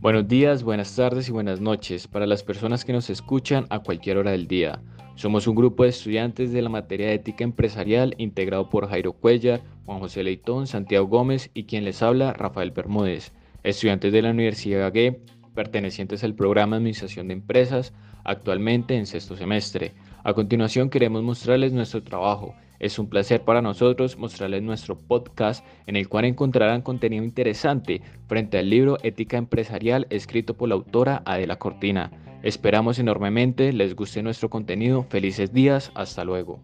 Buenos días, buenas tardes y buenas noches para las personas que nos escuchan a cualquier hora del día. Somos un grupo de estudiantes de la materia de ética empresarial integrado por Jairo Cuellar, Juan José Leitón, Santiago Gómez y quien les habla, Rafael Bermúdez, estudiantes de la Universidad Gagué, pertenecientes al programa Administración de Empresas, actualmente en sexto semestre. A continuación queremos mostrarles nuestro trabajo es un placer para nosotros mostrarles nuestro podcast en el cual encontrarán contenido interesante frente al libro Ética Empresarial escrito por la autora Adela Cortina. Esperamos enormemente les guste nuestro contenido. Felices días. Hasta luego.